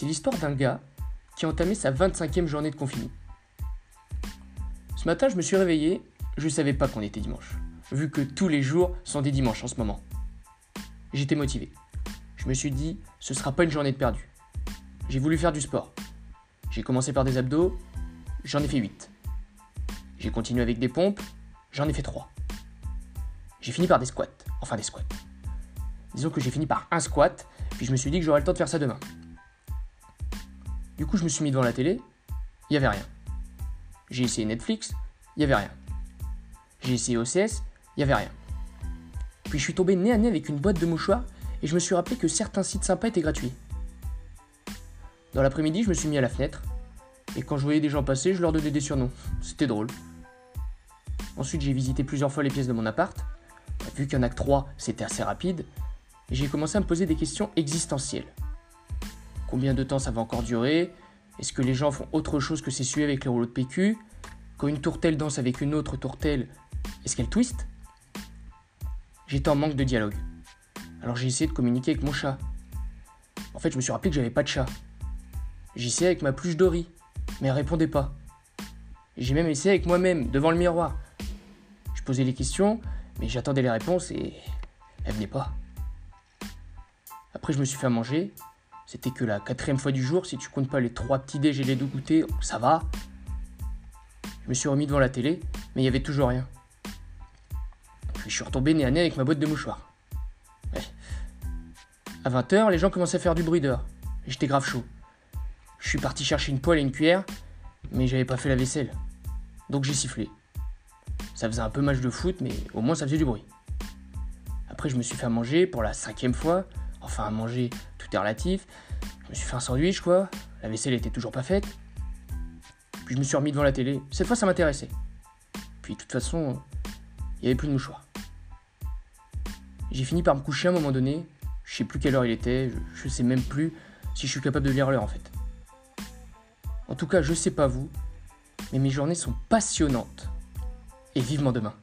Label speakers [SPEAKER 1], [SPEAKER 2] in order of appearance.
[SPEAKER 1] C'est l'histoire d'un gars qui a entamé sa 25e journée de confinement. Ce matin, je me suis réveillé, je ne savais pas qu'on était dimanche, vu que tous les jours sont des dimanches en ce moment. J'étais motivé. Je me suis dit, ce sera pas une journée de perdu. J'ai voulu faire du sport. J'ai commencé par des abdos, j'en ai fait 8. J'ai continué avec des pompes, j'en ai fait 3. J'ai fini par des squats, enfin des squats. Disons que j'ai fini par un squat, puis je me suis dit que j'aurais le temps de faire ça demain. Du coup, je me suis mis devant la télé, il n'y avait rien. J'ai essayé Netflix, il n'y avait rien. J'ai essayé OCS, il n'y avait rien. Puis je suis tombé nez à nez avec une boîte de mouchoirs et je me suis rappelé que certains sites sympas étaient gratuits. Dans l'après-midi, je me suis mis à la fenêtre et quand je voyais des gens passer, je leur donnais des surnoms. C'était drôle. Ensuite, j'ai visité plusieurs fois les pièces de mon appart. Vu qu'un acte 3, c'était assez rapide, j'ai commencé à me poser des questions existentielles. Combien de temps ça va encore durer Est-ce que les gens font autre chose que s'essuyer avec les rouleaux de PQ Quand une tourtelle danse avec une autre tourtelle, est-ce qu'elle twist? J'étais en manque de dialogue. Alors j'ai essayé de communiquer avec mon chat. En fait, je me suis rappelé que j'avais pas de chat. J'ai essayé avec ma pluche Dory, mais elle répondait pas. J'ai même essayé avec moi-même, devant le miroir. Je posais les questions, mais j'attendais les réponses et elles venaient pas. Après, je me suis fait manger. C'était que la quatrième fois du jour, si tu comptes pas les trois petits déj et les deux goûters, ça va. Je me suis remis devant la télé, mais il y avait toujours rien. Puis je suis retombé nez à nez avec ma boîte de mouchoirs. À 20h, les gens commençaient à faire du bruit dehors. Et j'étais grave chaud. Je suis parti chercher une poêle et une cuillère, mais j'avais pas fait la vaisselle. Donc j'ai sifflé. Ça faisait un peu match de foot, mais au moins ça faisait du bruit. Après, je me suis fait manger pour la cinquième fois. Enfin, à manger, Je me suis fait un sandwich, quoi. La vaisselle était toujours pas faite. Puis je me suis remis devant la télé. Cette fois, ça m'intéressait. Puis, de toute façon, il n'y avait plus de mouchoirs. J'ai fini par me coucher à un moment donné. Je sais plus quelle heure il était. Je, je sais même plus si je suis capable de lire l'heure, en fait. En tout cas, je sais pas vous, mais mes journées sont passionnantes. Et vivement demain.